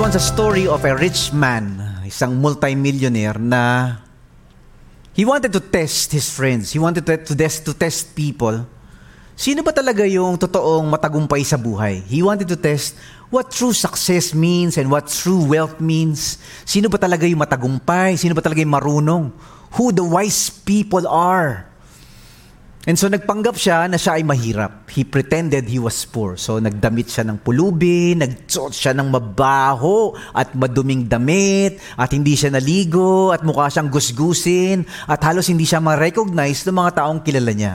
once a story of a rich man, isang multimillionaire na he wanted to test his friends. He wanted to, to, test, to test people. Sino ba talaga yung totoong matagumpay sa buhay? He wanted to test what true success means and what true wealth means. Sino ba talaga yung matagumpay? Sino ba talaga yung marunong? Who the wise people are. And so nagpanggap siya na siya ay mahirap. He pretended he was poor. So nagdamit siya ng pulubi, nagsuot siya ng mabaho at maduming damit at hindi siya naligo at mukha siyang gusgusin at halos hindi siya ma-recognize ng mga taong kilala niya.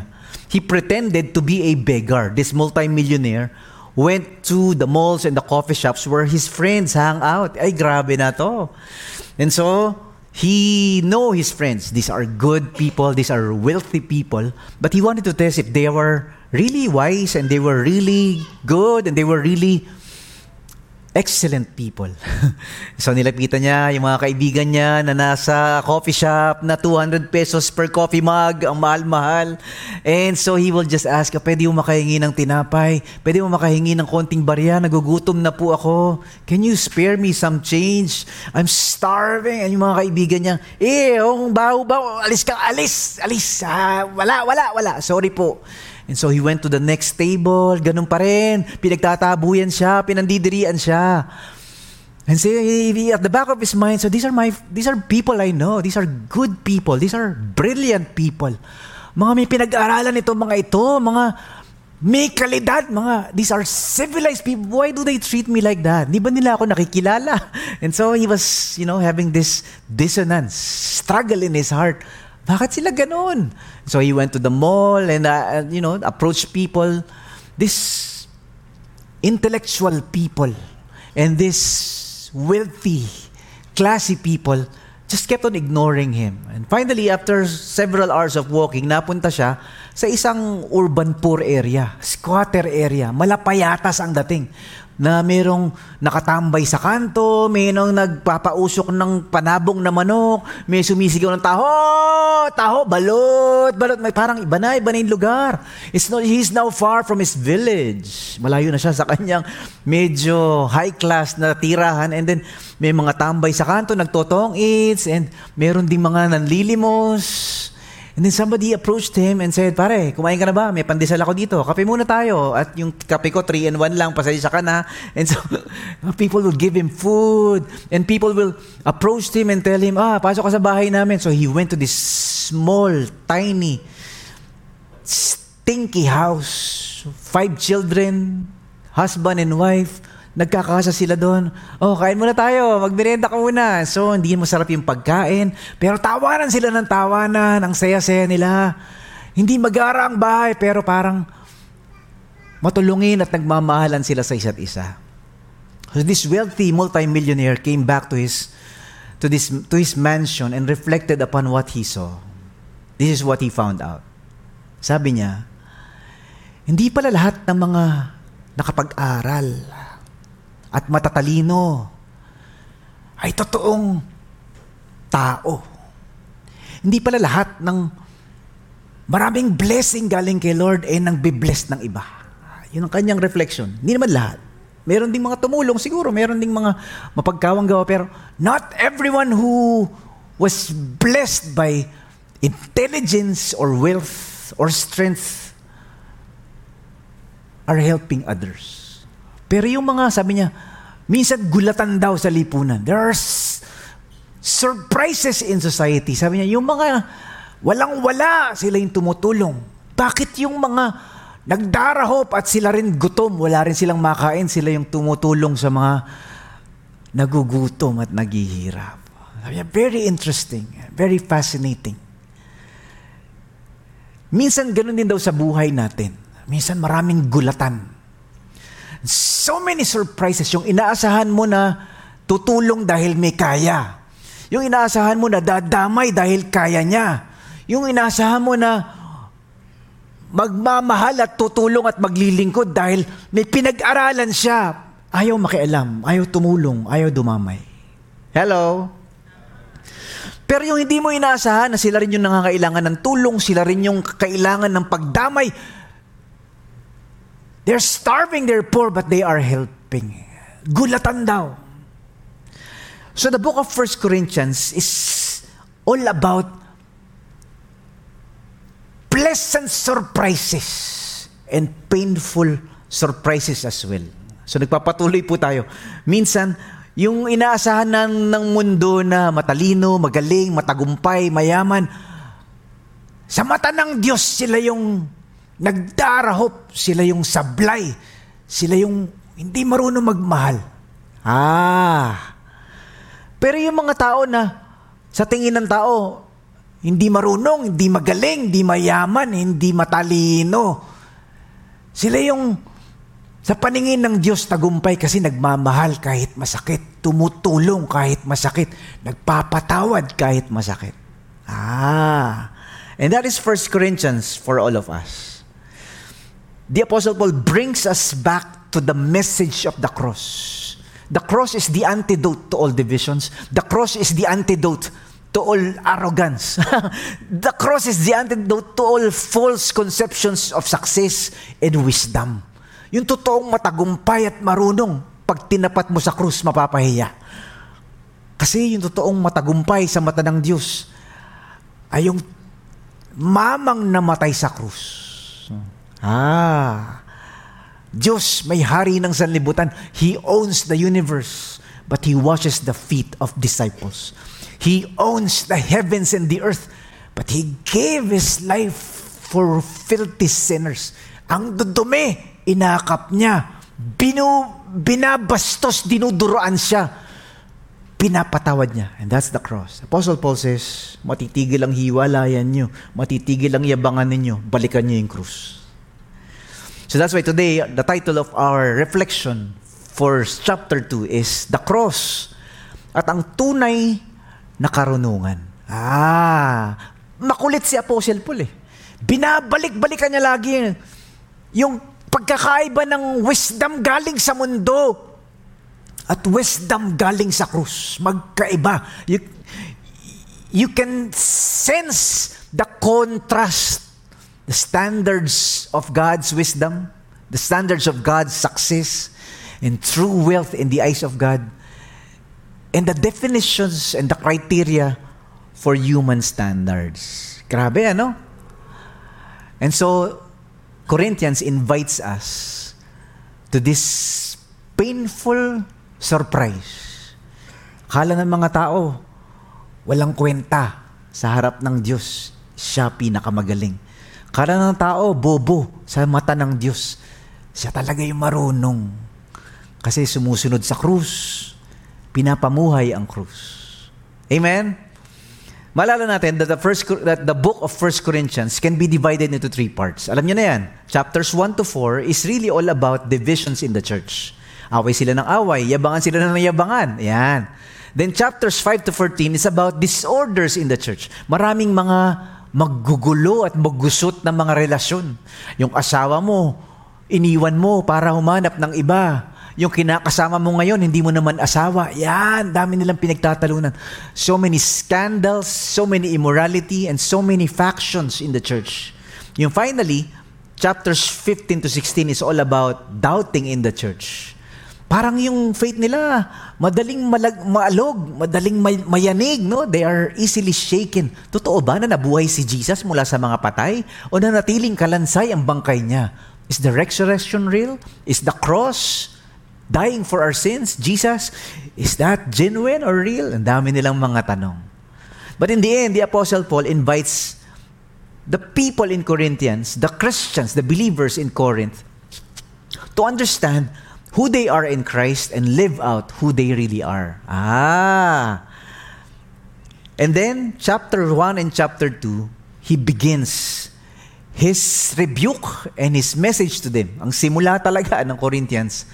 He pretended to be a beggar. This multimillionaire went to the malls and the coffee shops where his friends hang out. Ay, grabe na to. And so, He know his friends. These are good people. These are wealthy people. But he wanted to test if they were really wise and they were really good and they were really excellent people. so nilapitan niya yung mga kaibigan niya na nasa coffee shop na 200 pesos per coffee mug, ang mahal-mahal. And so he will just ask, pwede mo makahingi ng tinapay? Pwede mo makahingi ng konting barya? Nagugutom na po ako. Can you spare me some change? I'm starving. And yung mga kaibigan niya, eh, oh, baho, baho, alis ka, alis, alis. Ah, wala, wala, wala. Sorry po. And so he went to the next table, ganun pa rin. Pinagtatabuyan siya, pinandidirian siya. And so he, at the back of his mind, so these are my these are people I know. These are good people. These are brilliant people. Mga may pinag-aralan ito, mga ito, mga may kalidad, mga these are civilized people. Why do they treat me like that? Di ba nila ako nakikilala? And so he was, you know, having this dissonance, struggle in his heart. Bakit sila ganun? So he went to the mall and, uh, you know, approached people. This intellectual people and this wealthy, classy people just kept on ignoring him. And finally, after several hours of walking, napunta siya sa isang urban poor area, squatter area. Malapayatas ang dating na merong nakatambay sa kanto, nang nagpapausok ng panabong na manok, may sumisigaw ng taho, taho, balot, balot. May parang iba na, iba na yung lugar. It's not, he's now far from his village. Malayo na siya sa kanyang medyo high class na tirahan and then may mga tambay sa kanto, nagtotong eats and meron ding mga nanlilimos And then somebody approached him and said, Pare, kumain ka na ba? May pandesal ako dito. Kape muna tayo. At yung kape ko, 3 and 1 lang. Pasensya ka na. And so, people will give him food. And people will approach him and tell him, ah, pasok ka sa bahay namin. So he went to this small, tiny, stinky house. Five children, husband and wife. Nagkakasa sila doon. Oh, kain muna tayo. Magmerenda ka muna. So, hindi masarap yung pagkain. Pero tawanan sila ng tawanan. Ang saya-saya nila. Hindi magara ang bahay, pero parang matulungin at nagmamahalan sila sa isa't isa. So this wealthy multimillionaire came back to his to this to his mansion and reflected upon what he saw. This is what he found out. Sabi niya, hindi pala lahat ng mga nakapag-aral at matatalino ay totoong tao. Hindi pala lahat ng maraming blessing galing kay Lord ay nang be-bless ng iba. Yun ang kanyang reflection. Hindi naman lahat. Meron ding mga tumulong siguro, meron ding mga mapagkawang gawa, pero not everyone who was blessed by intelligence or wealth or strength are helping others. Pero yung mga, sabi niya, minsan gulatan daw sa lipunan. There are surprises in society. Sabi niya, yung mga walang-wala, sila yung tumutulong. Bakit yung mga nagdarahop at sila rin gutom, wala rin silang makain, sila yung tumutulong sa mga nagugutom at naghihirap. Sabi niya, very interesting, very fascinating. Minsan ganun din daw sa buhay natin. Minsan maraming gulatan. So many surprises. Yung inaasahan mo na tutulong dahil may kaya. Yung inaasahan mo na dadamay dahil kaya niya. Yung inaasahan mo na magmamahal at tutulong at maglilingkod dahil may pinag-aralan siya. Ayaw makialam, ayaw tumulong, ayaw dumamay. Hello? Pero yung hindi mo inaasahan na sila rin yung nangangailangan ng tulong, sila rin yung kailangan ng pagdamay, They're starving, they're poor, but they are helping. Gulatan daw. So the book of First Corinthians is all about pleasant surprises and painful surprises as well. So nagpapatuloy po tayo. Minsan, yung inaasahan ng, ng mundo na matalino, magaling, matagumpay, mayaman, sa mata ng Diyos, sila yung nagdarahop, sila yung sablay, sila yung hindi marunong magmahal. Ah. Pero yung mga tao na sa tingin ng tao, hindi marunong, hindi magaling, hindi mayaman, hindi matalino. Sila yung sa paningin ng Diyos tagumpay kasi nagmamahal kahit masakit, tumutulong kahit masakit, nagpapatawad kahit masakit. Ah. And that is 1 Corinthians for all of us. The Apostle Paul brings us back to the message of the cross. The cross is the antidote to all divisions. The cross is the antidote to all arrogance. the cross is the antidote to all false conceptions of success and wisdom. Yung totoong matagumpay at marunong, pag tinapat mo sa krus, mapapahiya. Kasi yung totoong matagumpay sa mata ng Diyos ay yung mamang namatay sa krus. Ah, Diyos may hari ng sanlibutan. He owns the universe, but He washes the feet of disciples. He owns the heavens and the earth, but He gave His life for filthy sinners. Ang dudumi, inakap niya. Binu, binabastos, dinuduroan siya pinapatawad niya. And that's the cross. Apostle Paul says, matitigil ang hiwalayan niyo, matitigil ang yabangan ninyo, balikan niyo yung krus. So that's why today, the title of our reflection for chapter 2 is The Cross at ang tunay na karunungan. Ah, makulit si Apostle Paul eh. Binabalik-balikan niya lagi yung pagkakaiba ng wisdom galing sa mundo at wisdom galing sa krus. Magkaiba. You, you can sense the contrast, the standards of God's wisdom, the standards of God's success, and true wealth in the eyes of God, and the definitions and the criteria for human standards. Grabe, ano? And so, Corinthians invites us to this painful surprise. Kala ng mga tao, walang kwenta sa harap ng Diyos. Siya pinakamagaling. Kala ng tao, bobo sa mata ng Diyos. Siya talaga yung marunong. Kasi sumusunod sa krus. Pinapamuhay ang krus. Amen? Malala natin that the, first, that the book of 1 Corinthians can be divided into three parts. Alam niyo na yan. Chapters 1 to 4 is really all about divisions in the church. Away sila ng away, yabangan sila ng yabangan. Yan. Then chapters 5 to 14 is about disorders in the church. Maraming mga maggugulo at maggusot ng mga relasyon. Yung asawa mo, iniwan mo para humanap ng iba. Yung kinakasama mo ngayon, hindi mo naman asawa. Yan, dami nilang pinagtatalunan. So many scandals, so many immorality, and so many factions in the church. Yung finally, chapters 15 to 16 is all about doubting in the church. Parang yung faith nila, madaling malag, maalog, madaling may, mayanig, no? They are easily shaken. Totoo ba na nabuhay si Jesus mula sa mga patay? O na natiling kalansay ang bangkay niya? Is the resurrection real? Is the cross dying for our sins? Jesus, is that genuine or real? Ang dami nilang mga tanong. But in the end, the Apostle Paul invites the people in Corinthians, the Christians, the believers in Corinth, to understand who they are in Christ and live out who they really are. Ah. And then, chapter 1 and chapter 2, he begins his rebuke and his message to them. Ang simula talaga ng Corinthians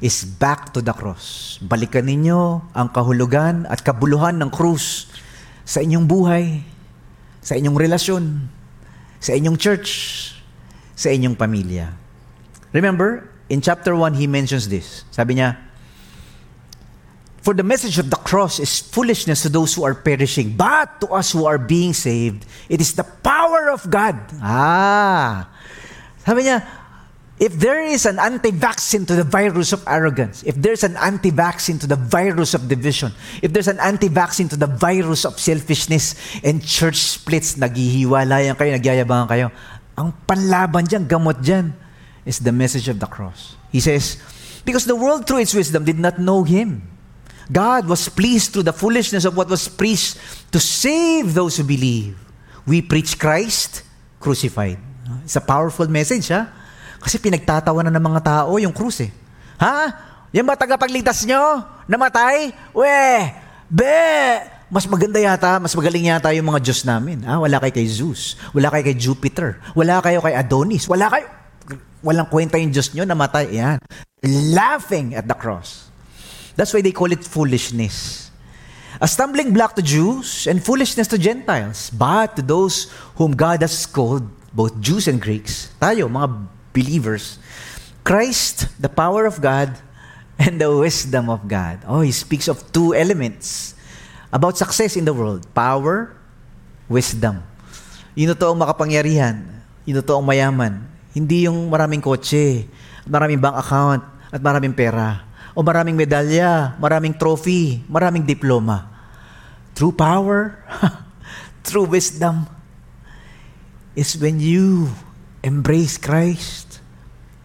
is back to the cross. Balikan ninyo ang kahulugan at kabuluhan ng krus sa inyong buhay, sa inyong relasyon, sa inyong church, sa inyong pamilya. Remember, in chapter 1, he mentions this. Sabi niya, For the message of the cross is foolishness to those who are perishing, but to us who are being saved, it is the power of God. Ah! Sabi niya, If there is an anti-vaccine to the virus of arrogance, if there's an anti-vaccine to the virus of division, if there's an anti-vaccine to the virus of selfishness and church splits, naghihiwalayan kayo, nagyayabangan kayo, ang panlaban dyan, gamot dyan, is the message of the cross. He says, because the world through its wisdom did not know Him. God was pleased through the foolishness of what was preached to save those who believe. We preach Christ crucified. It's a powerful message, ha? Kasi pinagtatawanan ng mga tao yung krus eh. Ha? Yan ba tagapagligtas nyo? Namatay? We! Be! Mas maganda yata, mas magaling yata yung mga Diyos namin. Ha? Wala kayo kay Zeus. Wala kayo kay Jupiter. Wala kayo kay Adonis. Wala kayo... Walang kwenta yung Diyos nyo, namatay. Yan. Laughing at the cross. That's why they call it foolishness. A stumbling block to Jews and foolishness to Gentiles. But to those whom God has called, both Jews and Greeks, tayo, mga believers, Christ, the power of God, and the wisdom of God. Oh, he speaks of two elements about success in the world. Power, wisdom. Yung totoong makapangyarihan, yung totoong mayaman. Hindi yung maraming kotse, maraming bank account, at maraming pera. O maraming medalya, maraming trophy, maraming diploma. True power, true wisdom, is when you embrace Christ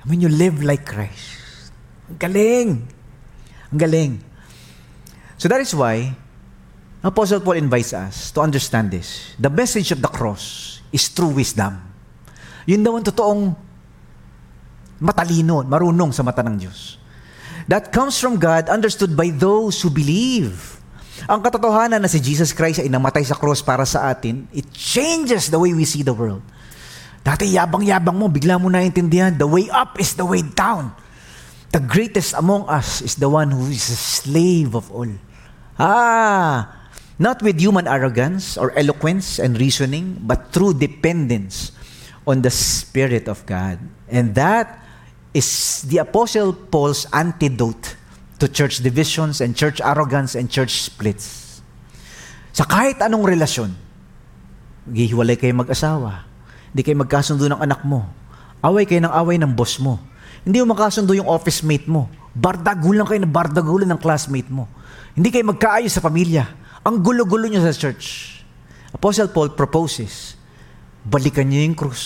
When you live like Christ. Ang galing. Ang galing. So that is why Apostle Paul invites us to understand this. The message of the cross is true wisdom. Yun daw ang totoong matalino, marunong sa mata ng Diyos. That comes from God, understood by those who believe. Ang katotohanan na si Jesus Christ ay namatay sa cross para sa atin, it changes the way we see the world. Dati yabang-yabang mo, bigla mo naintindihan, the way up is the way down. The greatest among us is the one who is a slave of all. Ah, not with human arrogance or eloquence and reasoning, but through dependence on the Spirit of God. And that is the Apostle Paul's antidote to church divisions and church arrogance and church splits. Sa kahit anong relasyon, maghihiwalay kayo mag-asawa, hindi kayo magkasundo ng anak mo. Away kayo ng away ng boss mo. Hindi mo makasundo yung office mate mo. Bardagulan kayo ng bardagulan ng classmate mo. Hindi kayo magkaayos sa pamilya. Ang gulo-gulo nyo sa church. Apostle Paul proposes, balikan niyo yung krus.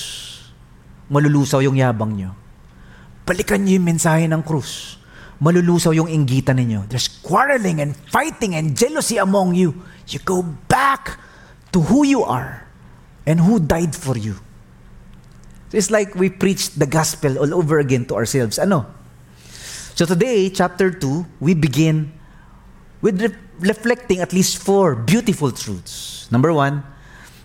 Malulusaw yung yabang niyo. Balikan niyo yung mensahe ng krus. Malulusaw yung inggitan ninyo. There's quarreling and fighting and jealousy among you. You go back to who you are and who died for you. It's like we preached the gospel all over again to ourselves. Ano? So today, chapter 2, we begin with re- reflecting at least four beautiful truths. Number one,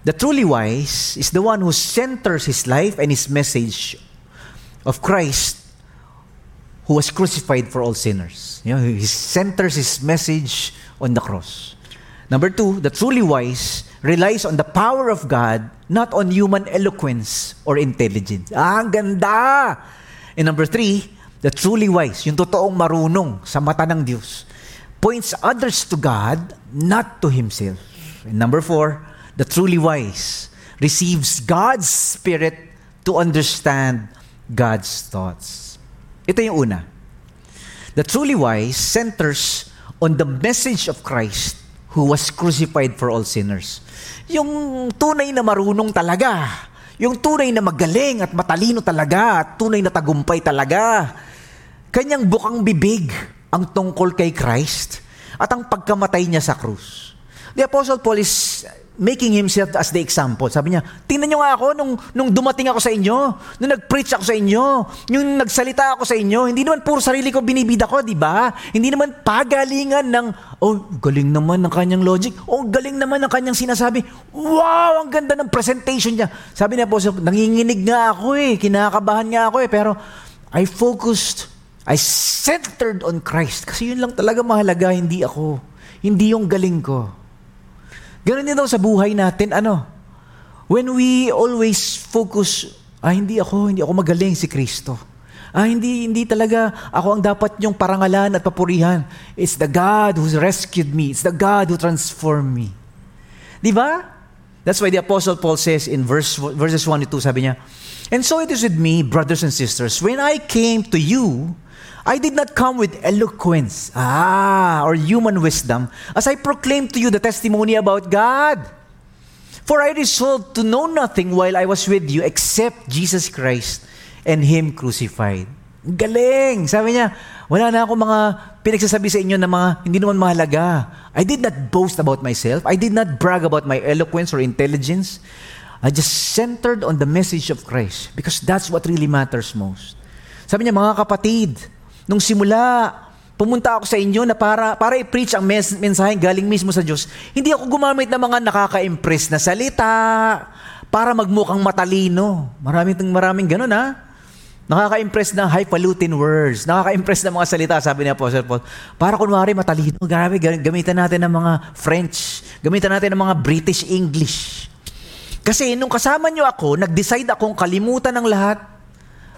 the truly wise is the one who centers his life and his message of Christ who was crucified for all sinners. You know, he centers his message on the cross. Number two, the truly wise relies on the power of God, not on human eloquence or intelligence. Ah, ang ganda! And number three, the truly wise, yung totoong marunong sa mata ng Diyos, points others to God, not to himself. And number four, the truly wise receives God's Spirit to understand God's thoughts. Ito yung una. The truly wise centers on the message of Christ who was crucified for all sinners. Yung tunay na marunong talaga. Yung tunay na magaling at matalino talaga. At tunay na tagumpay talaga. Kanyang bukang bibig ang tungkol kay Christ at ang pagkamatay niya sa krus. The Apostle Paul is making himself as the example. Sabi niya, tingnan niyo nga ako nung, nung dumating ako sa inyo, nung nag-preach ako sa inyo, yung nagsalita ako sa inyo, hindi naman puro sarili ko binibida ko, di ba? Hindi naman pagalingan ng, oh, galing naman ng kanyang logic, oh, galing naman ng kanyang sinasabi, wow, ang ganda ng presentation niya. Sabi niya po, nanginginig nga ako eh, kinakabahan nga ako eh, pero I focused, I centered on Christ. Kasi yun lang talaga mahalaga, hindi ako. Hindi yung galing ko. Ganun din daw sa buhay natin, ano? When we always focus, ah, hindi ako, hindi ako magaling si Kristo. Ah, hindi, hindi talaga ako ang dapat niyong parangalan at papurihan. It's the God who rescued me. It's the God who transformed me. Di ba? That's why the Apostle Paul says in verse, verses 1 to 2, sabi niya, And so it is with me, brothers and sisters. When I came to you, I did not come with eloquence, ah, or human wisdom, as I proclaimed to you the testimony about God. For I resolved to know nothing while I was with you except Jesus Christ and Him crucified. Galing! Sabi niya, wala na ako mga pinagsasabi sa inyo na mga hindi naman mahalaga. I did not boast about myself. I did not brag about my eloquence or intelligence. I just centered on the message of Christ because that's what really matters most. Sabi niya, mga kapatid, Nung simula, pumunta ako sa inyo na para, para i-preach ang mes- mensahe galing mismo sa Diyos, hindi ako gumamit ng mga nakaka-impress na salita para magmukhang matalino. Maraming, maraming ganun ha. Nakaka-impress ng highfalutin words. Nakaka-impress ng mga salita, sabi ni Apostle Paul. Para kunwari matalino. Grabe, gamitan natin ng mga French. Gamitan natin ng mga British English. Kasi nung kasama nyo ako, nag-decide akong kalimutan ng lahat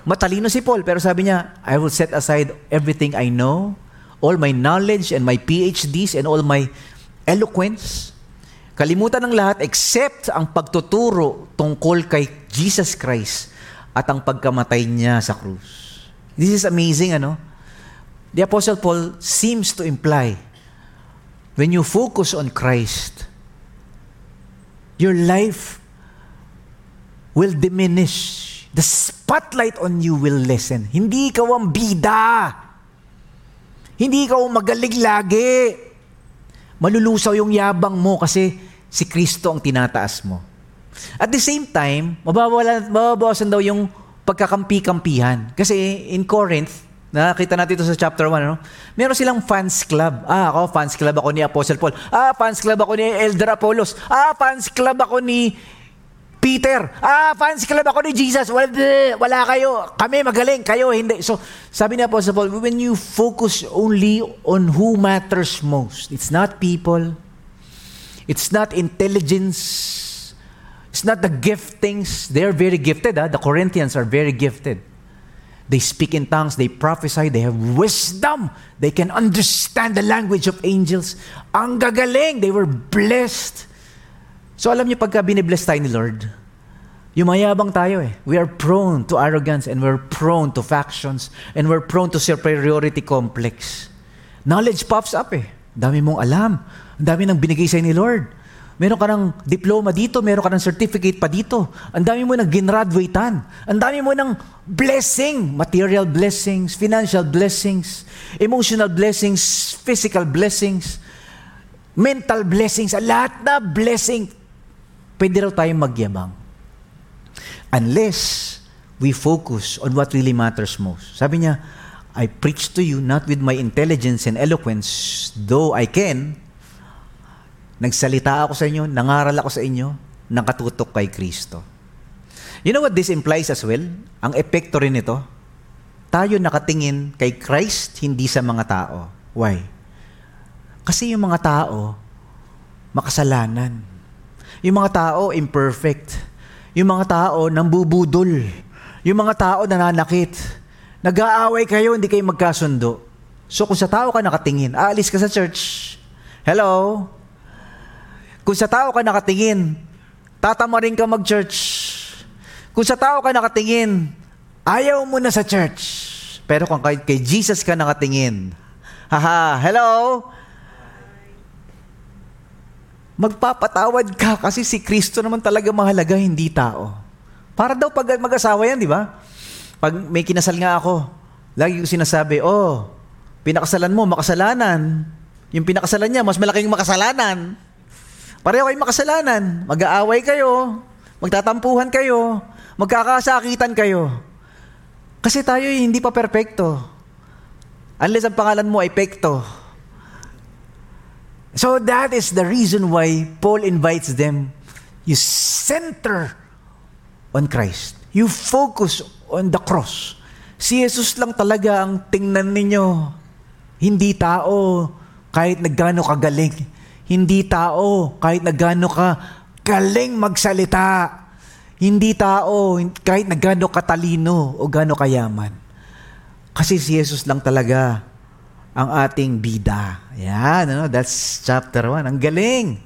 Matalino si Paul, pero sabi niya, I will set aside everything I know, all my knowledge and my PhDs and all my eloquence. Kalimutan ng lahat except ang pagtuturo tungkol kay Jesus Christ at ang pagkamatay niya sa krus. This is amazing, ano? The Apostle Paul seems to imply when you focus on Christ, your life will diminish The spotlight on you will lessen. Hindi ikaw ang bida. Hindi ikaw magaling lagi. Malulusaw yung yabang mo kasi si Kristo ang tinataas mo. At the same time, mababawala, mababawasan daw yung pagkakampi-kampihan. Kasi in Corinth, nakita natin ito sa chapter 1, ano? meron silang fans club. Ah, ako, fans club ako ni Apostle Paul. Ah, fans club ako ni Elder Apollos. Ah, fans club ako ni Peter, ah, fans club ako ni Jesus. Wala, wala kayo. Kami magaling, kayo hindi. So, sabi ni Apostle Paul, when you focus only on who matters most, it's not people, it's not intelligence, it's not the giftings. They're very gifted. Ah. The Corinthians are very gifted. They speak in tongues, they prophesy, they have wisdom. They can understand the language of angels. Ang gagaling, they were blessed. So alam niyo pagka binibless tayo ni Lord, yumayabang tayo eh. We are prone to arrogance and we're prone to factions and we're prone to superiority complex. Knowledge pops up eh. Dami mong alam. Ang dami nang binigay sa'yo ni Lord. Meron ka ng diploma dito, meron ka ng certificate pa dito. Ang dami mo nang ginraduatean. Ang dami mo ng blessing, material blessings, financial blessings, emotional blessings, physical blessings, mental blessings, lahat na blessing pwede raw tayong magyabang. Unless we focus on what really matters most. Sabi niya, I preach to you not with my intelligence and eloquence, though I can. Nagsalita ako sa inyo, nangaral ako sa inyo, nakatutok kay Kristo. You know what this implies as well? Ang epekto rin nito, tayo nakatingin kay Christ, hindi sa mga tao. Why? Kasi yung mga tao, makasalanan. Yung mga tao, imperfect. Yung mga tao, nambubudol. Yung mga tao, nananakit. Nag-aaway kayo, hindi kayo magkasundo. So kung sa tao ka nakatingin, aalis ka sa church. Hello? Kung sa tao ka nakatingin, tatama rin ka mag-church. Kung sa tao ka nakatingin, ayaw mo na sa church. Pero kung kay, kay Jesus ka nakatingin, haha, hello? Magpapatawad ka kasi si Kristo naman talaga mahalaga, hindi tao. Para daw pag mag-asawa yan, di ba? Pag may kinasal nga ako, lagi ko sinasabi, oh, pinakasalan mo, makasalanan. Yung pinakasalan niya, mas malaking makasalanan. Pareho kayong makasalanan. Mag-aaway kayo, magtatampuhan kayo, magkakasakitan kayo. Kasi tayo hindi pa perpekto. Unless ang pangalan mo ay pekto. So that is the reason why Paul invites them. You center on Christ. You focus on the cross. Si Jesus lang talaga ang tingnan ninyo. Hindi tao kahit nagano kagaling. Hindi tao kahit nagano ka galing magsalita. Hindi tao kahit nagano katalino o gano kayaman. Kasi si Jesus lang talaga ang ating bida. Yan, ano, that's chapter 1. Ang galing.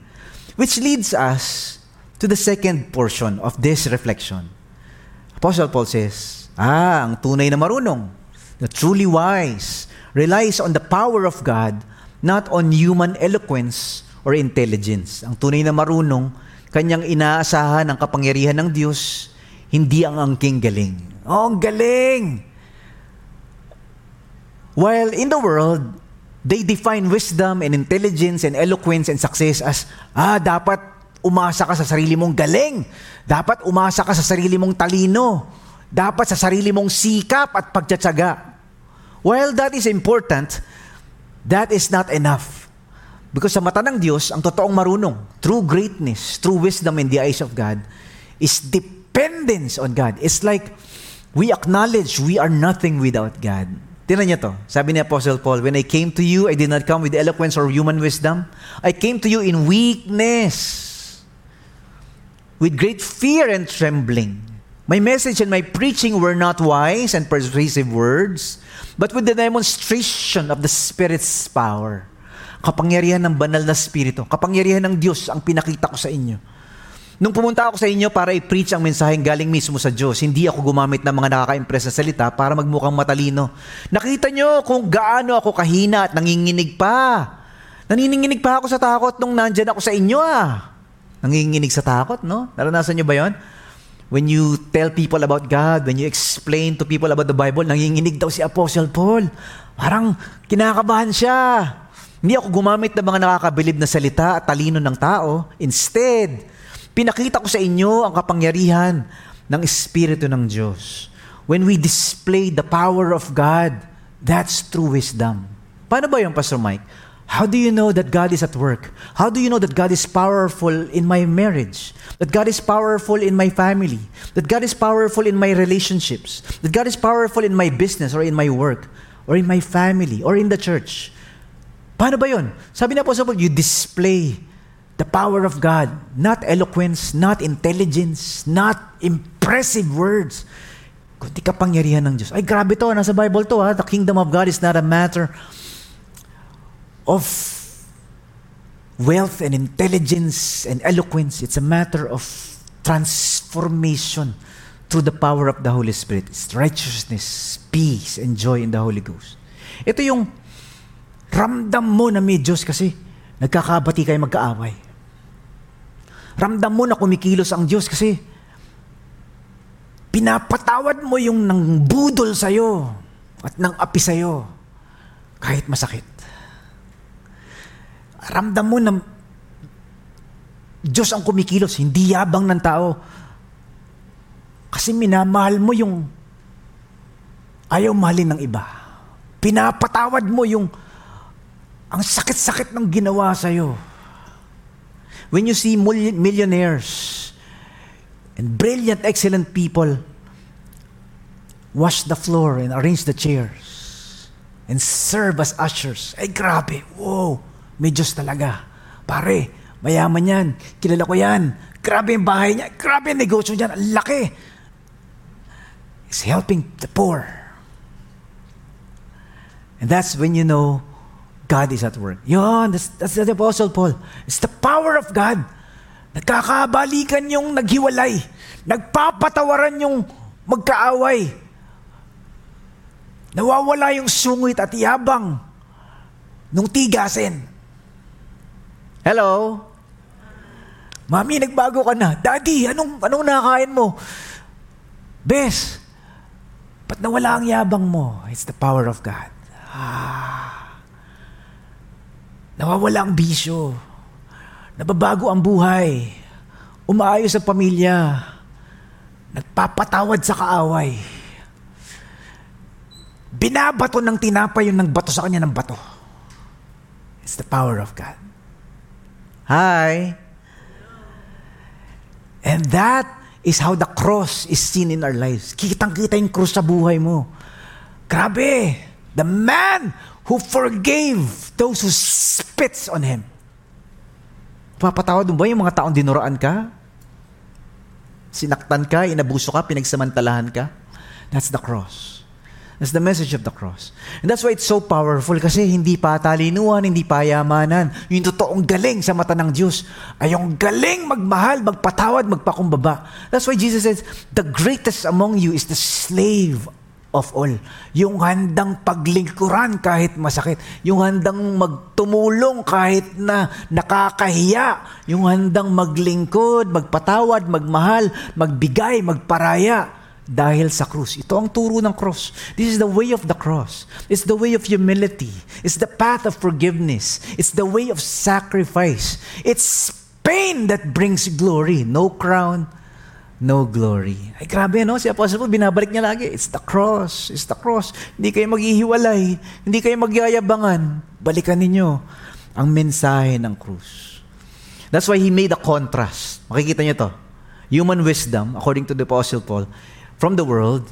Which leads us to the second portion of this reflection. Apostle Paul says, ah, ang tunay na marunong, the truly wise, relies on the power of God, not on human eloquence or intelligence. Ang tunay na marunong, kanyang inaasahan ang kapangyarihan ng Diyos, hindi ang angking galing. Oh, ang galing! While in the world, they define wisdom and intelligence and eloquence and success as, ah, dapat umasa ka sa sarili mong galing. Dapat umasa ka sa sarili mong talino. Dapat sa sarili mong sikap at pagtsatsaga. While that is important, that is not enough. Because sa mata ng Diyos, ang totoong marunong, true greatness, true wisdom in the eyes of God, is dependence on God. It's like we acknowledge we are nothing without God. Tinan niyo to. Sabi ni Apostle Paul, When I came to you, I did not come with eloquence or human wisdom. I came to you in weakness, with great fear and trembling. My message and my preaching were not wise and persuasive words, but with the demonstration of the Spirit's power. Kapangyarihan ng banal na Spirito, kapangyarihan ng Diyos ang pinakita ko sa inyo. Nung pumunta ako sa inyo para i-preach ang mensaheng galing mismo sa Diyos, hindi ako gumamit ng mga nakaka-impress na salita para magmukhang matalino. Nakita nyo kung gaano ako kahina at nanginginig pa. Naninginginig pa ako sa takot nung nandyan ako sa inyo ah. Nanginginig sa takot, no? Naranasan nyo ba yon? When you tell people about God, when you explain to people about the Bible, nanginginig daw si Apostle Paul. Parang kinakabahan siya. Hindi ako gumamit ng mga nakakabilib na salita at talino ng tao. Instead, pinakita ko sa inyo ang kapangyarihan ng Espiritu ng Diyos. When we display the power of God, that's true wisdom. Paano ba yung Pastor Mike? How do you know that God is at work? How do you know that God is powerful in my marriage? That God is powerful in my family? That God is powerful in my relationships? That God is powerful in my business or in my work? Or in my family? Or in the church? Paano ba yun? Sabi na Apostle Paul, you display the power of God. Not eloquence, not intelligence, not impressive words. Kundi kapangyarihan ng Diyos. Ay, grabe to. Nasa Bible to ha. The kingdom of God is not a matter of wealth and intelligence and eloquence. It's a matter of transformation through the power of the Holy Spirit. It's righteousness, peace, and joy in the Holy Ghost. Ito yung ramdam mo na may Diyos kasi nagkakabati kayo magkaaway. Ramdam mo na kumikilos ang Diyos kasi pinapatawad mo yung nang budol sa'yo at nang api sa'yo kahit masakit ramdam mo na Diyos ang kumikilos, hindi yabang ng tao. Kasi minamahal mo yung ayaw mahalin ng iba. Pinapatawad mo yung ang sakit-sakit ng ginawa sa'yo. When you see millionaires and brilliant, excellent people wash the floor and arrange the chairs and serve as ushers, ay grabe, wow, may Diyos talaga. Pare, mayaman yan. Kilala ko yan. Grabe yung bahay niya. Grabe yung negosyo niya. Laki. He's helping the poor. And that's when you know God is at work. Yun, that's, that's the Apostle Paul. It's the power of God. Nagkakabalikan yung naghiwalay. Nagpapatawaran yung magkaaway. Nawawala yung sungit at yabang nung tigasin. Hello? Mami, nagbago ka na. Daddy, anong, anong nakain mo? Bes, ba't nawala ang yabang mo? It's the power of God. Ah. Nawawala ang bisyo. Nababago ang buhay. Umaayos ang pamilya. Nagpapatawad sa kaaway. Binabato ng tinapay yung nagbato sa kanya ng bato. It's the power of God. Hi. And that is how the cross is seen in our lives. Kitang-kita yung cross sa buhay mo. Grabe! The man who forgave those who spits on him. Papatawad mo ba yung mga taong dinuraan ka? Sinaktan ka, inabuso ka, pinagsamantalahan ka? That's the cross. That's the message of the cross. And that's why it's so powerful kasi hindi pa talinuhan, hindi pa yamanan. Yung totoong galing sa mata ng Diyos ay yung galing magmahal, magpatawad, magpakumbaba. That's why Jesus says, the greatest among you is the slave of all. Yung handang paglingkuran kahit masakit. Yung handang magtumulong kahit na nakakahiya. Yung handang maglingkod, magpatawad, magmahal, magbigay, magparaya dahil sa krus. Ito ang turo ng cross. This is the way of the cross. It's the way of humility. It's the path of forgiveness. It's the way of sacrifice. It's pain that brings glory. No crown, no glory. Ay grabe no, si Apostle Paul binabalik niya lagi, it's the cross, it's the cross. Hindi kayo maghihiwalay, hindi kayo magyayabangan. Balikan ninyo ang mensahe ng krus. That's why he made a contrast. Makikita niyo to. Human wisdom, according to the Apostle Paul, from the world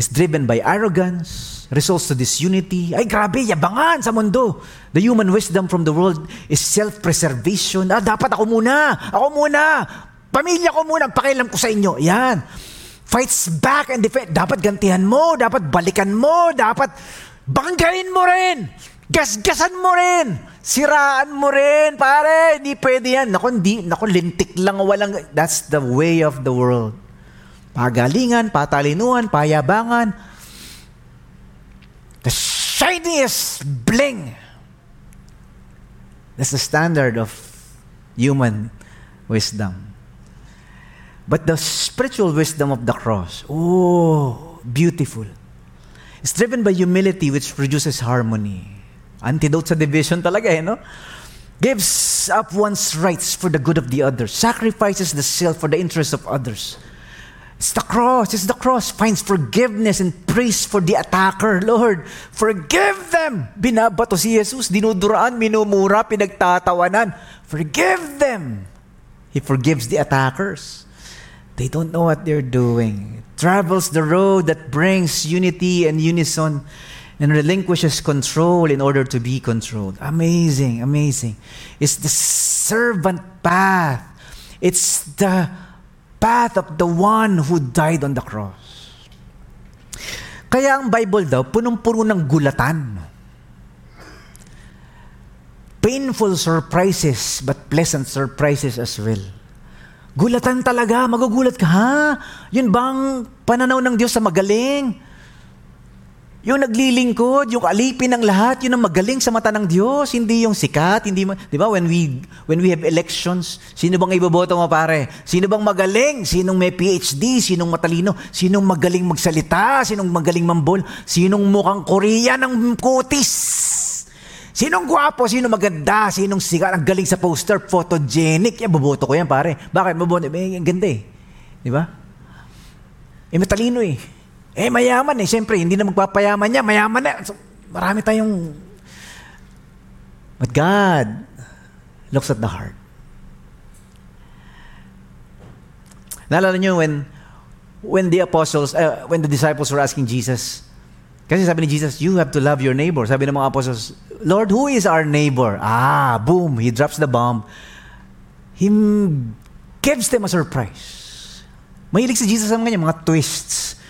is driven by arrogance, results to disunity. Ay, grabe, yabangan sa mundo. The human wisdom from the world is self-preservation. Ah, dapat ako muna. Ako muna. Pamilya ko muna. Pakialam ko sa inyo. Yan. Fights back and defend. Dapat gantihan mo. Dapat balikan mo. Dapat banggain mo rin. Gasgasan mo rin. Siraan mo rin, pare. Hindi pwede yan. Naku, hindi. Naku, lintik lang. Walang. That's the way of the world. Pagalingan, patalinuhan, payabangan. The shiniest bling. That's the standard of human wisdom. But the spiritual wisdom of the cross, oh, beautiful. It's driven by humility which produces harmony. Antidote sa division talaga eh, no? Gives up one's rights for the good of the others. Sacrifices the self for the interest of others It's the cross. It's the cross. Finds forgiveness and praise for the attacker. Lord, forgive them. Binabato si Jesus. Dinuduraan, minumura, pinagtatawanan. Forgive them. He forgives the attackers. They don't know what they're doing. Travels the road that brings unity and unison and relinquishes control in order to be controlled. Amazing, amazing. It's the servant path. It's the path of the one who died on the cross. Kaya ang Bible daw, punong-puno ng gulatan. Painful surprises, but pleasant surprises as well. Gulatan talaga, magugulat ka, ha? Yun bang pananaw ng Diyos sa magaling? Yung naglilingkod, yung alipin ng lahat, yun ang magaling sa mata ng Diyos, hindi yung sikat, hindi ma- 'di ba? When we when we have elections, sino bang iboboto mo pare? Sino bang magaling? Sinong may PhD? Sinong matalino? Sinong magaling magsalita? Sinong magaling mambol? Sinong mukhang Korea ng kutis? Sinong gwapo? Sino maganda? Sinong sikat? Ang galing sa poster, photogenic. Yan, boboto ko yan, pare. Bakit? Boboto? Eh, ang ganda eh. Di ba? Eh, matalino eh. Eh, mayaman eh. Siyempre, hindi na magpapayaman niya. Mayaman na. So, marami tayong... But God looks at the heart. Naalala niyo when when the apostles, uh, when the disciples were asking Jesus, kasi sabi ni Jesus, you have to love your neighbor. Sabi ng mga apostles, Lord, who is our neighbor? Ah, boom, he drops the bomb. He gives them a surprise. Mahilig si Jesus sa mga mga twists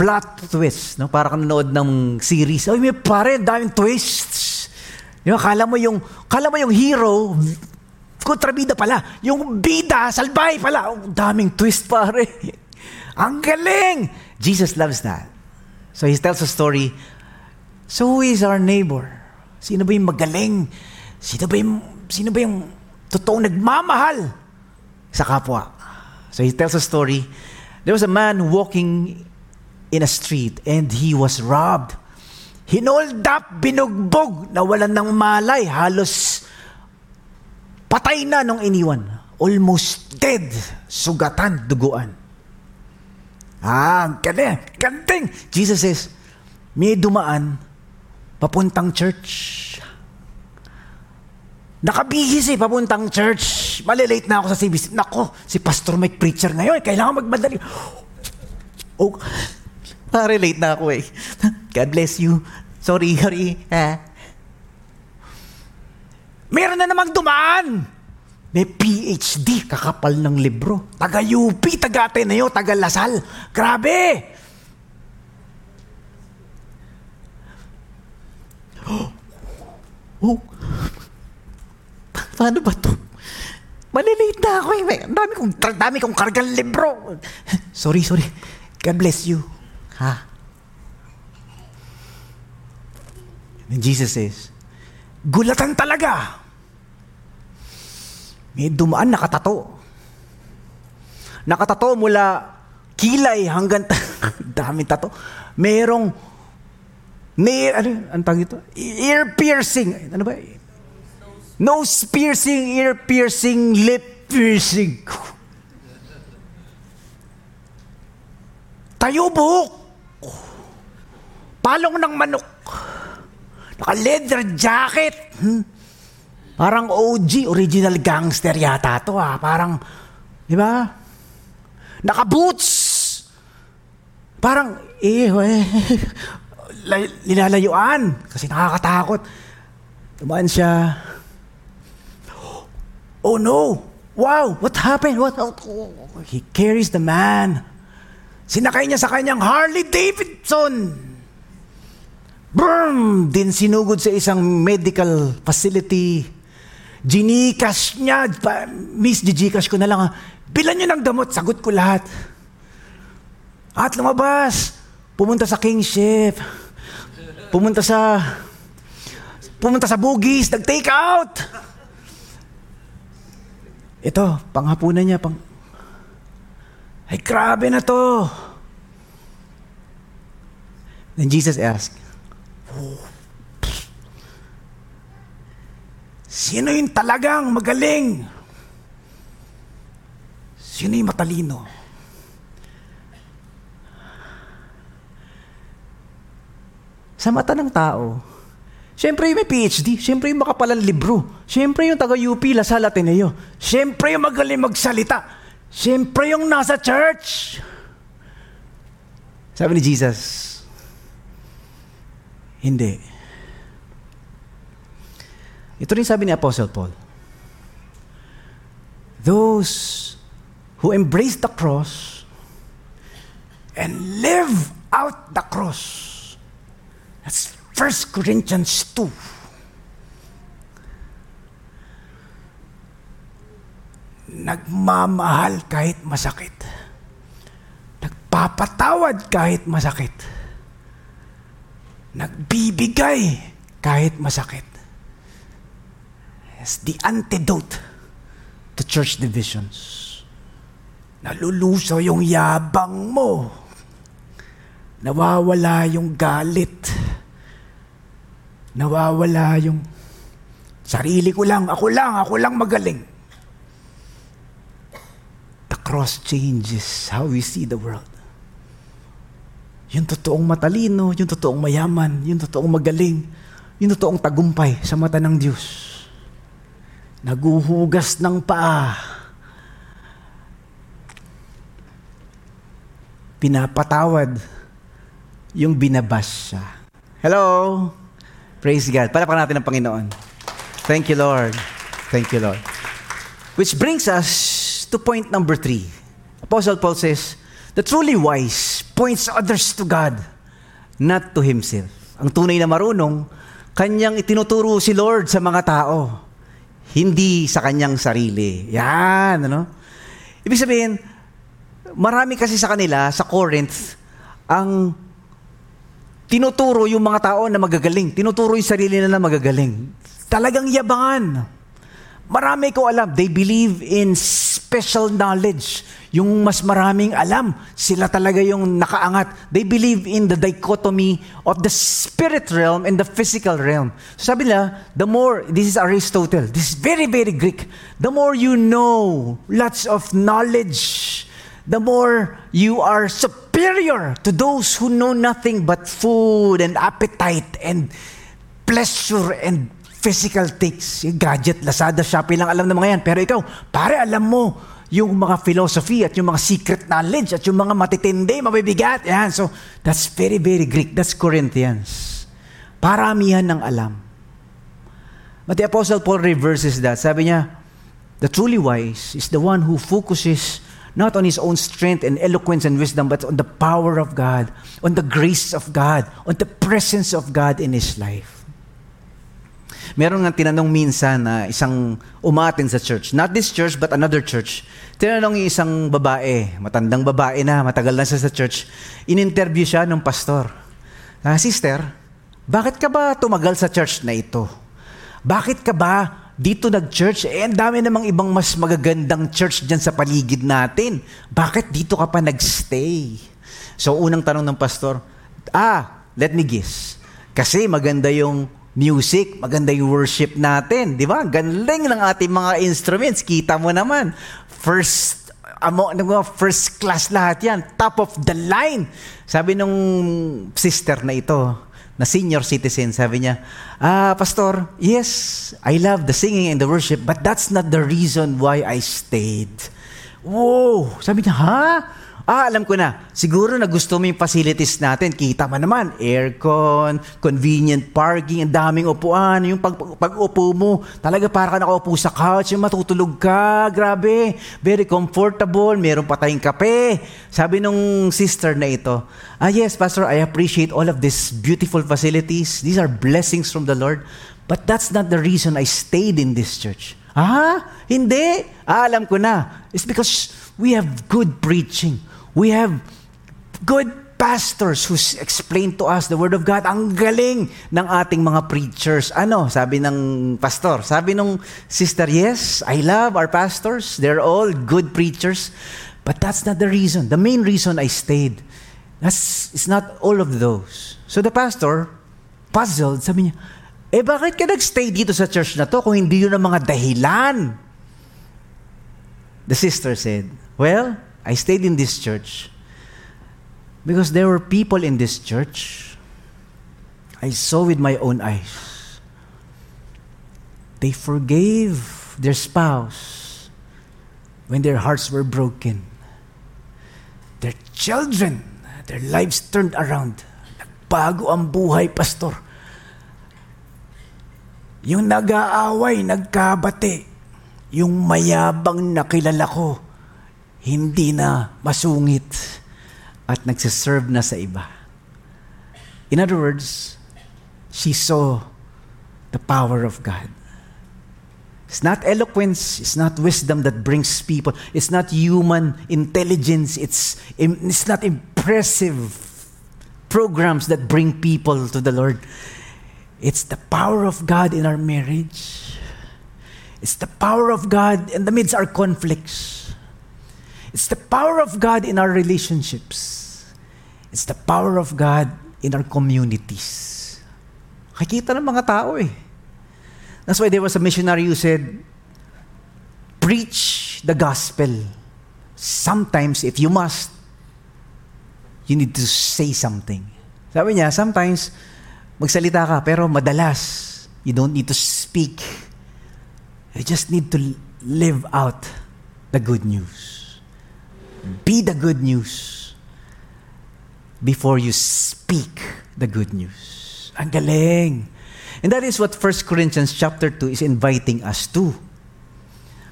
plot twist, no? Para kang nanood ng series. Ay, may pare, daming twists. Yung kala mo yung kala mo yung hero kontrabida pala. Yung bida, salbay pala. Oh, daming twist pare. Ang galing! Jesus loves that. So he tells a story. So who is our neighbor? Sino ba yung magaling? Sino ba yung, sino ba yung totoong nagmamahal sa kapwa? So he tells a story. There was a man walking in a street and he was robbed. Hinold up, binugbog, nawalan ng malay, halos patay na nung iniwan. Almost dead, sugatan, duguan. Ah, galing, ganting. Jesus says, may dumaan, papuntang church. Nakabihis eh, papuntang church. Malilate na ako sa CBC. Nako, si Pastor Mike Preacher ngayon, kailangan magmadali. Oh, Na-relate na ako eh. God bless you. Sorry, sorry. Ha? Meron na namang dumaan. May PhD, kakapal ng libro. Taga-UP, taga-Ateneo, taga-Lasal. Grabe! oh, paano ba to? Malilate na ako eh. Dami kong, dami kong kargang libro. sorry, sorry. God bless you. Ha? And Jesus says, gulatan talaga. May dumaan nakatato. Nakatato mula kilay hanggang dami tato. Merong may ano ang tawag ito? Ear piercing. Ano ba? Nose piercing, ear piercing, lip piercing. Tayo buhok. Palong ng manok. Naka-leather jacket. Hmm. Parang OG, original gangster yata to ah. Parang, di ba? Naka-boots. Parang, eh, eh, nilalayuan. Kasi nakakatakot. Tumaan siya. Oh no! Wow! What happened? What? He carries the man. Sinakay niya sa kanyang Harley Davidson. Boom! Din sinugod sa isang medical facility. Ginikas niya. Miss, gcash ko na lang ha. Bilan niyo ng gamot. Sagot ko lahat. At lumabas. Pumunta sa kingship. Pumunta sa... Pumunta sa bugis. Nag-take out. Ito, panghapunan niya. Pang... Ay, grabe na to. Then Jesus asked, Sino yung talagang magaling? Sino yung matalino? Sa mata ng tao, Siyempre yung may PhD, siyempre yung makapalang libro, siyempre yung taga-UP, Lasal Ateneo, siyempre yung magaling magsalita, siyempre yung nasa church. Sabi ni Jesus, hindi. Ito rin sabi ni Apostle Paul. Those who embrace the cross and live out the cross. That's 1 Corinthians 2. Nagmamahal kahit masakit. Nagpapatawad kahit masakit Nagbibigay kahit masakit. It's the antidote to church divisions. Naluluso yung yabang mo. Nawawala yung galit. Nawawala yung sarili ko lang, ako lang, ako lang magaling. The cross changes how we see the world. Yung totoong matalino, yung totoong mayaman, yung totoong magaling, yung totoong tagumpay sa mata ng Diyos. Naguhugas ng paa. Pinapatawad yung binabas siya. Hello! Praise God. Palapakan natin ang Panginoon. Thank you, Lord. Thank you, Lord. Which brings us to point number three. Apostle Paul says, The truly wise points others to God, not to himself. Ang tunay na marunong, kanyang itinuturo si Lord sa mga tao, hindi sa kanyang sarili. Yan, ano? Ibig sabihin, marami kasi sa kanila, sa Corinth, ang tinuturo yung mga tao na magagaling. Tinuturo yung sarili nila na magagaling. Talagang yabangan. Marami ko alam, they believe in special knowledge. Yung mas maraming alam, sila talaga yung nakaangat. They believe in the dichotomy of the spirit realm and the physical realm. So sabi nila, the more, this is Aristotle, this is very, very Greek. The more you know, lots of knowledge, the more you are superior to those who know nothing but food and appetite and pleasure and physical things. Yung gadget, Lazada, Shopee lang alam ng mga yan. Pero ikaw, pare, alam mo yung mga philosophy at yung mga secret knowledge at yung mga matitindi, mabibigat. Yan. So, that's very, very Greek. That's Corinthians. Paramihan ng alam. But the Apostle Paul reverses that. Sabi niya, the truly wise is the one who focuses not on his own strength and eloquence and wisdom, but on the power of God, on the grace of God, on the presence of God in his life. Meron nga tinanong minsan na isang umatin sa church. Not this church, but another church. Tinanong isang babae, matandang babae na, matagal na siya sa church. In-interview siya ng pastor. Ah, sister, bakit ka ba tumagal sa church na ito? Bakit ka ba dito nag-church? Eh, ang dami namang ibang mas magagandang church dyan sa paligid natin. Bakit dito ka pa nagstay? So, unang tanong ng pastor, ah, let me guess. Kasi maganda yung music, maganda yung worship natin, di ba? Galing ng ating mga instruments, kita mo naman. First amo ano first class lahat yan, top of the line. Sabi nung sister na ito, na senior citizen, sabi niya, ah, pastor, yes, I love the singing and the worship, but that's not the reason why I stayed. Whoa! Sabi niya, ha? Ah, alam ko na. Siguro na gusto mo yung facilities natin. Kita mo naman, aircon, convenient parking, ang daming upuan. Yung pag, pag-upo mo, talaga para ka nakaupo sa couch, yung matutulog ka. Grabe. Very comfortable. Meron pa tayong kape. Sabi nung sister na ito, ah yes, Pastor, I appreciate all of these beautiful facilities. These are blessings from the Lord. But that's not the reason I stayed in this church. Ah, hindi. Ah, alam ko na. It's because we have good preaching. We have good pastors who explain to us the Word of God. Ang galing ng ating mga preachers. Ano, sabi ng pastor, sabi ng sister, yes, I love our pastors. They're all good preachers. But that's not the reason. The main reason I stayed, that's, it's not all of those. So the pastor, puzzled, sabi niya, eh bakit ka nagstay dito sa church na to kung hindi yun ang mga dahilan? The sister said, well, I stayed in this church because there were people in this church I saw with my own eyes. They forgave their spouse when their hearts were broken. Their children, their lives turned around. Nagbago ang buhay, pastor. Yung nag-aaway, nagkabate. Yung mayabang na kilala ko, hindi na masungit at nagsiserve na sa iba. In other words, she saw the power of God. It's not eloquence, it's not wisdom that brings people, it's not human intelligence, it's, it's not impressive programs that bring people to the Lord. It's the power of God in our marriage. It's the power of God in the midst of our conflicts. It's the power of God in our relationships. It's the power of God in our communities. Nakikita ng mga tao eh. That's why there was a missionary who said, preach the gospel. Sometimes, if you must, you need to say something. Sabi niya, sometimes, magsalita ka, pero madalas, you don't need to speak. You just need to live out the good news. Be the good news before you speak the good news. Ang galing. And that is what 1 Corinthians chapter 2 is inviting us to.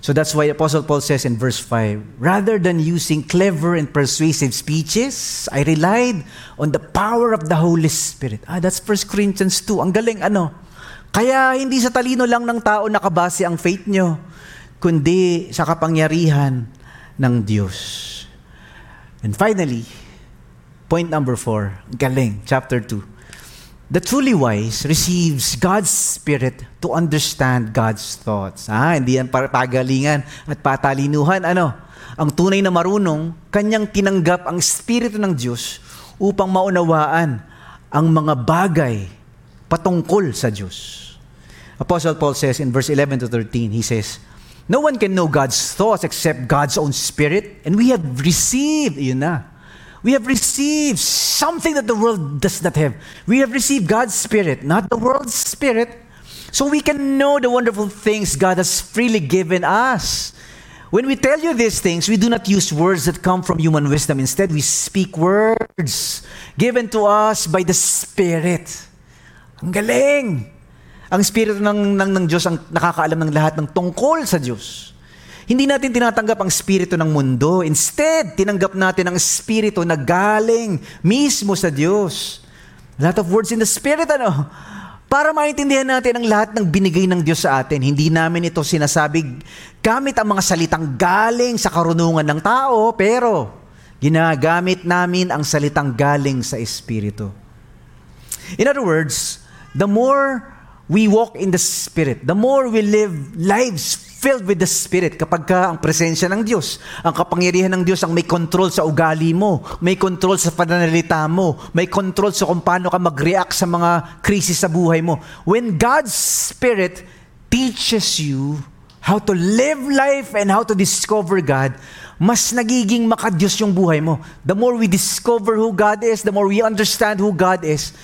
So that's why Apostle Paul says in verse 5, rather than using clever and persuasive speeches, I relied on the power of the Holy Spirit. Ah, that's 1 Corinthians 2. Ang galing ano? Kaya hindi sa talino lang ng tao nakabase ang faith nyo, kundi sa kapangyarihan ng Diyos. And finally, point number four, galing, chapter 2. The truly wise receives God's Spirit to understand God's thoughts. Ah, hindi yan para pagalingan at patalinuhan. Ano? Ang tunay na marunong, kanyang tinanggap ang Espiritu ng Diyos upang maunawaan ang mga bagay patungkol sa Diyos. Apostle Paul says in verse 11 to 13, he says, No one can know God's thoughts except God's own spirit. And we have received, yun na. We have received something that the world does not have. We have received God's spirit, not the world's spirit. So we can know the wonderful things God has freely given us. When we tell you these things, we do not use words that come from human wisdom. Instead, we speak words given to us by the Spirit. Ang galing! Ang Espiritu ng, ng, ng Diyos ang nakakaalam ng lahat ng tungkol sa Diyos. Hindi natin tinatanggap ang Espiritu ng mundo. Instead, tinanggap natin ang Espiritu na galing mismo sa Diyos. A lot of words in the Spirit, ano? para maintindihan natin ang lahat ng binigay ng Diyos sa atin. Hindi namin ito sinasabi gamit ang mga salitang galing sa karunungan ng tao, pero ginagamit namin ang salitang galing sa Espiritu. In other words, the more we walk in the Spirit, the more we live lives filled with the Spirit kapag ka ang presensya ng Diyos, ang kapangyarihan ng Diyos ang may control sa ugali mo, may control sa pananalita mo, may control sa kung paano ka mag-react sa mga krisis sa buhay mo. When God's Spirit teaches you how to live life and how to discover God, mas nagiging makadiyos yung buhay mo. The more we discover who God is, the more we understand who God is,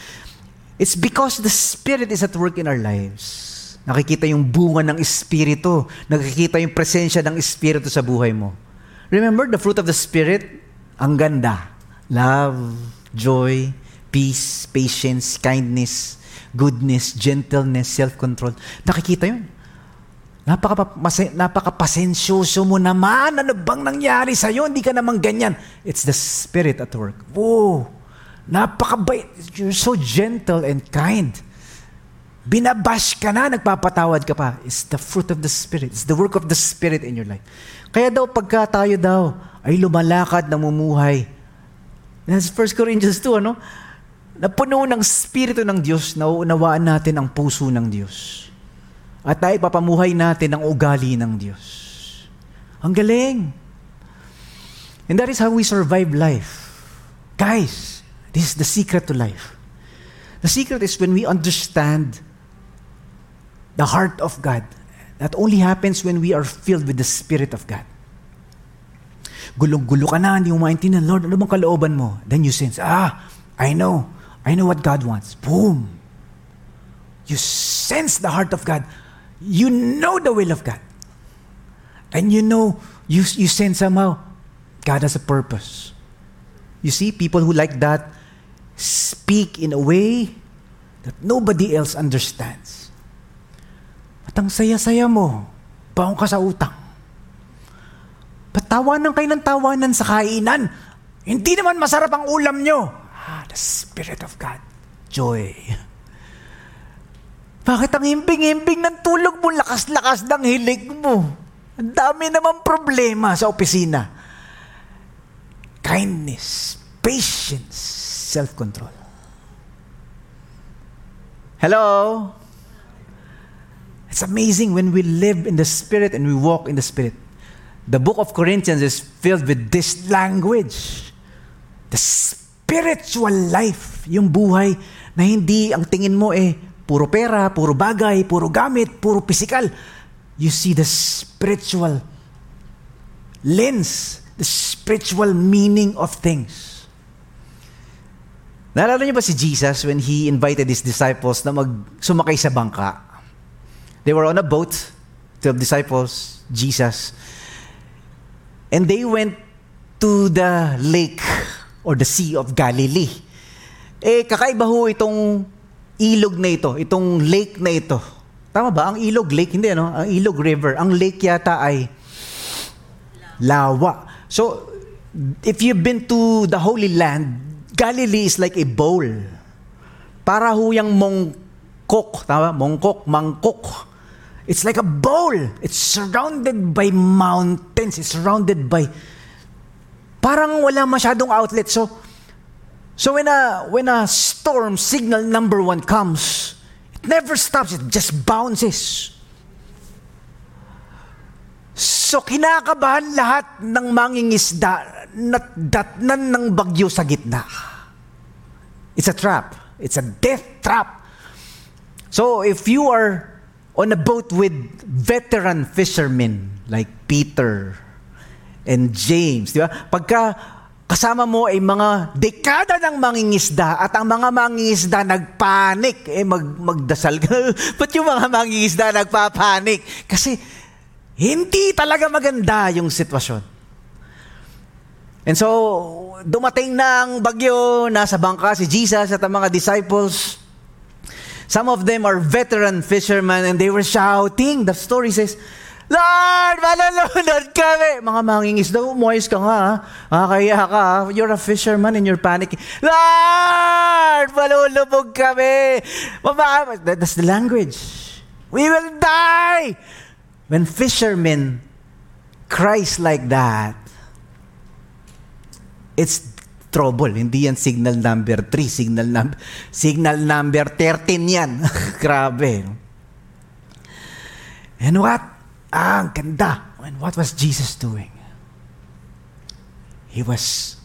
it's because the Spirit is at work in our lives. Nakikita yung bunga ng Espiritu. Nakikita yung presensya ng Espiritu sa buhay mo. Remember, the fruit of the Spirit, ang ganda. Love, joy, peace, patience, kindness, goodness, gentleness, self-control. Nakikita yun. Napaka, napakapasensyoso mo naman. Ano bang nangyari sa'yo? Hindi ka naman ganyan. It's the Spirit at work. Whoa! Napakabait. You're so gentle and kind. Binabash ka na, nagpapatawad ka pa. It's the fruit of the Spirit. It's the work of the Spirit in your life. Kaya daw, pagka tayo daw ay lumalakad, namumuhay. That's 1 Corinthians 2, ano? Na puno ng Espiritu ng Diyos, nauunawaan natin ang puso ng Diyos. At tayo papamuhay natin ang ugali ng Diyos. Ang galing. And that is how we survive life. Guys, this is the secret to life. The secret is when we understand the heart of God. That only happens when we are filled with the Spirit of God. Gulong-gulo ka na, hindi mo maintindihan, Lord, ano bang kalooban mo? Then you sense, ah, I know. I know what God wants. Boom. You sense the heart of God. You know the will of God. And you know, you, you sense somehow, God has a purpose. You see, people who like that speak in a way that nobody else understands. At ang saya-saya mo, baong ka sa utang. Patawanan kayo ng tawanan sa kainan. Hindi naman masarap ang ulam nyo. Ah, the Spirit of God. Joy. Bakit ang himbing-himbing ng tulog mo, lakas-lakas ng hilig mo? Ang dami naman problema sa opisina. Kindness, patience, self-control. Hello? It's amazing when we live in the Spirit and we walk in the Spirit. The book of Corinthians is filled with this language. The spiritual life, yung buhay na hindi ang tingin mo eh puro pera, puro bagay, puro gamit, puro physical. You see the spiritual lens, the spiritual meaning of things. Naalala niyo ba si Jesus when he invited his disciples na mag sumakay sa bangka? They were on a boat, 12 disciples, Jesus. And they went to the lake or the Sea of Galilee. Eh, kakaiba ho itong ilog na ito, itong lake na ito. Tama ba? Ang ilog, lake, hindi ano? Ang ilog river. Ang lake yata ay lawa. So, if you've been to the Holy Land, Galilee is like a bowl. Para ho yung mongkok, tama? Mongkok, mangkok. It's like a bowl. It's surrounded by mountains. It's surrounded by parang wala masyadong outlet. So so when a when a storm signal number one comes, it never stops. It just bounces. So kinakabahan lahat ng mangingisda na datnan ng bagyo sa gitna. It's a trap. It's a death trap. So if you are on a boat with veteran fishermen like Peter and James, di ba? Pagka kasama mo ay mga dekada ng mangingisda at ang mga mangingisda nagpanik, eh mag, magdasal ka. Ba't yung mga mangingisda nagpapanik? Kasi hindi talaga maganda yung sitwasyon. And so, dumating na ang bagyo, nasa bangka si Jesus at ang mga disciples. Some of them are veteran fishermen and they were shouting. The story says, Lord, malulunod kami. Mga mangingis daw, umayos ka nga. Ah, kaya ka. You're a fisherman and you're panicking. Lord, malulubog kami. Mama, that's the language. We will die. When fishermen cries like that, it's trouble. Hindi yan signal number 3, signal number signal number 13 yan. Grabe. And what? Ah, ang ganda. And what was Jesus doing? He was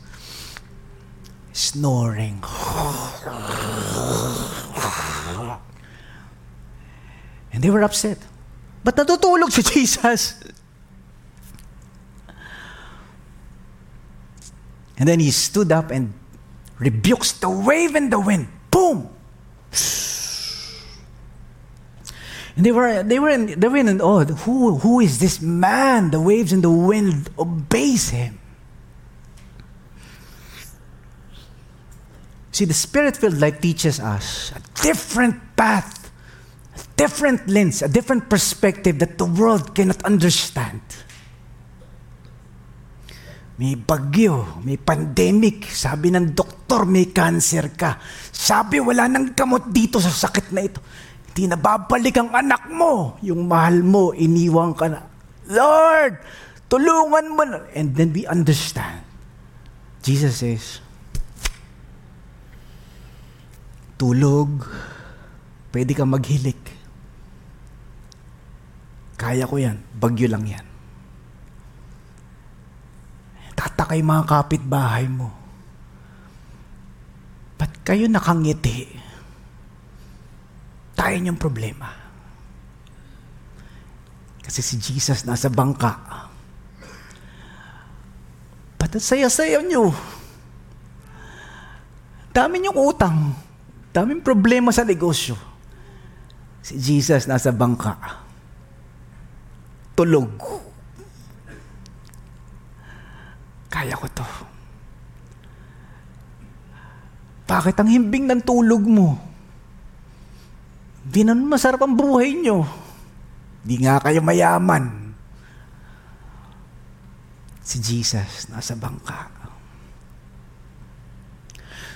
snoring. And they were upset. Ba't natutulog si Jesus? And then he stood up and rebukes the wave and the wind. Boom! And they were, they were, in, they were in awe. Who, who is this man? The waves and the wind obeys him. See, the Spirit-filled life teaches us a different path, a different lens, a different perspective that the world cannot understand. May bagyo, may pandemic. Sabi ng doktor, may cancer ka. Sabi, wala nang gamot dito sa sakit na ito. Hindi na babalik ang anak mo. Yung mahal mo, iniwang ka na. Lord, tulungan mo na. And then we understand. Jesus says, tulog, pwede kang maghilik. Kaya ko yan. Bagyo lang yan. Tatakay mga kapitbahay mo. Ba't kayo nakangiti? tayo niyong problema. Kasi si Jesus nasa bangka. Ba't saya-saya niyo? Dami niyong utang. Daming problema sa negosyo. Si Jesus nasa bangka. Tulog. Kaya ko to. Bakit ang himbing ng tulog mo? Di na masarap ang buhay nyo. Di nga kayo mayaman. Si Jesus nasa bangka.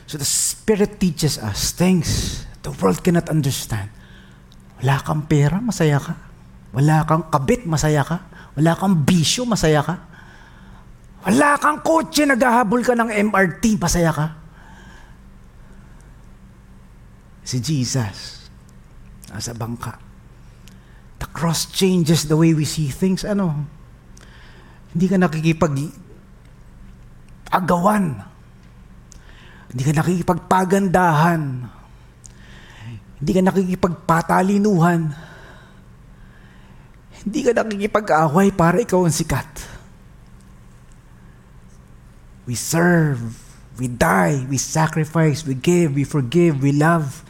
So the Spirit teaches us things the world cannot understand. Wala kang pera, masaya ka. Wala kang kabit, masaya ka. Wala kang bisyo, masaya ka. Wala kang kotse, naghahabol ka ng MRT, masaya ka. Si Jesus, nasa bangka. The cross changes the way we see things. Ano? Hindi ka nakikipag agawan. Hindi ka nakikipagpagandahan. Hindi ka nakikipagpatalinuhan. Hindi ka nakikipag-away para ikaw ang sikat. We serve, we die, we sacrifice, we give, we forgive, we love.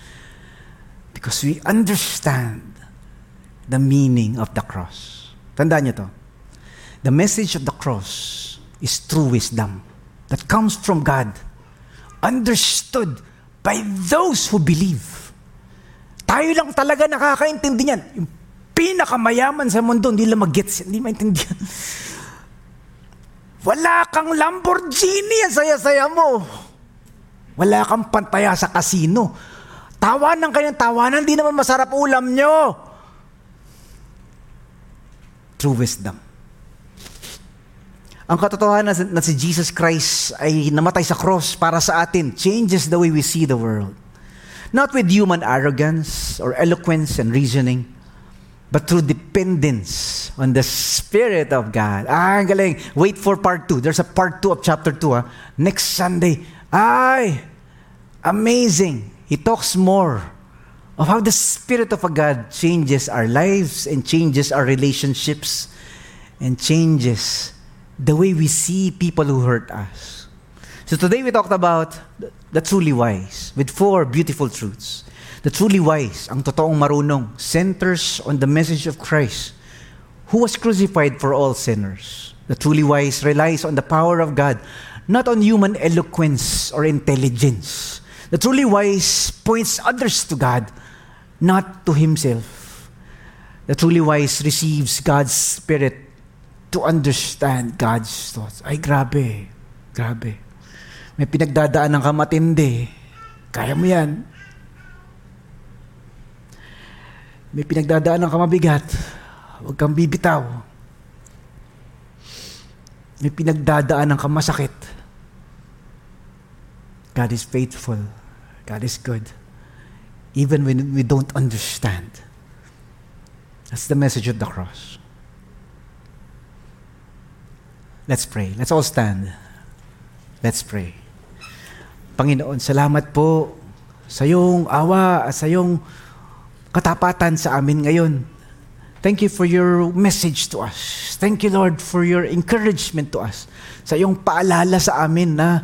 Because we understand the meaning of the cross. Tandaan niyo to. The message of the cross is true wisdom that comes from God, understood by those who believe. Tayo lang talaga nakakaintindi niyan. Yung pinakamayaman sa mundo, hindi lang mag-gets, hindi maintindihan. Wala kang Lamborghini, ang saya-saya mo. Wala kang pantaya sa kasino. Tawanan kayong tawanan, di naman masarap ulam nyo. True wisdom. Ang katotohanan na si Jesus Christ ay namatay sa cross para sa atin changes the way we see the world. Not with human arrogance or eloquence and reasoning, but through dependence on the Spirit of God. Ah, ang galing. Wait for part 2. There's a part 2 of chapter 2. Ah. Next Sunday. Ay, amazing. He talks more of how the Spirit of God changes our lives and changes our relationships and changes the way we see people who hurt us. So today we talked about the truly wise with four beautiful truths. The truly wise, ang totoong marunong, centers on the message of Christ, who was crucified for all sinners. The truly wise relies on the power of God, not on human eloquence or intelligence. The truly wise points others to God, not to himself. The truly wise receives God's Spirit to understand God's thoughts. Ay, grabe. Grabe. May pinagdadaan ng kamatindi. Kaya mo yan. May pinagdadaan ng kamabigat. Huwag kang bibitaw. May pinagdadaan ng kamasakit. God is faithful. God is good. Even when we don't understand. That's the message of the cross. Let's pray. Let's all stand. Let's pray. Panginoon, salamat po sa iyong awa at sa iyong katapatan sa amin ngayon. Thank you for your message to us. Thank you, Lord, for your encouragement to us. Sa iyong paalala sa amin na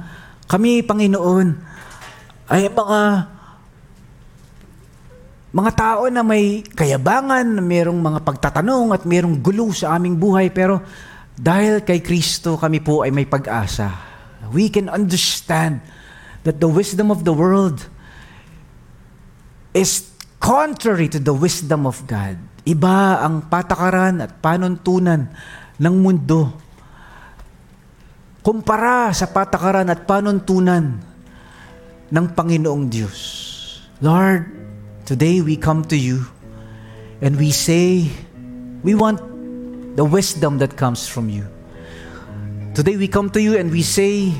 kami, Panginoon, ay mga mga tao na may kayabangan, mayroong mga pagtatanong at mayroong gulo sa aming buhay, pero dahil kay Kristo kami po ay may pag-asa. We can understand that the wisdom of the world is contrary to the wisdom of God. Iba ang patakaran at panuntunan ng mundo kumpara sa patakaran at panuntunan ng Panginoong Diyos. Lord, today we come to you and we say, we want the wisdom that comes from you. Today we come to you and we say,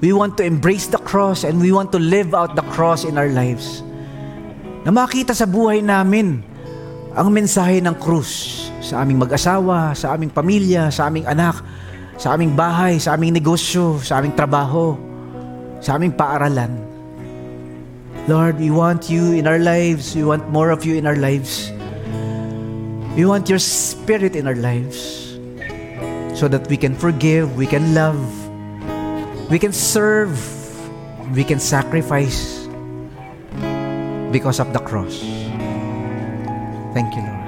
we want to embrace the cross and we want to live out the cross in our lives. Na makita sa buhay namin ang mensahe ng krus sa aming mag-asawa, sa aming pamilya, sa aming anak, sa aming bahay, sa aming negosyo, sa aming trabaho, sa aming paaralan. Lord, we want you in our lives. We want more of you in our lives. We want your spirit in our lives so that we can forgive, we can love, we can serve, we can sacrifice because of the cross. Thank you, Lord.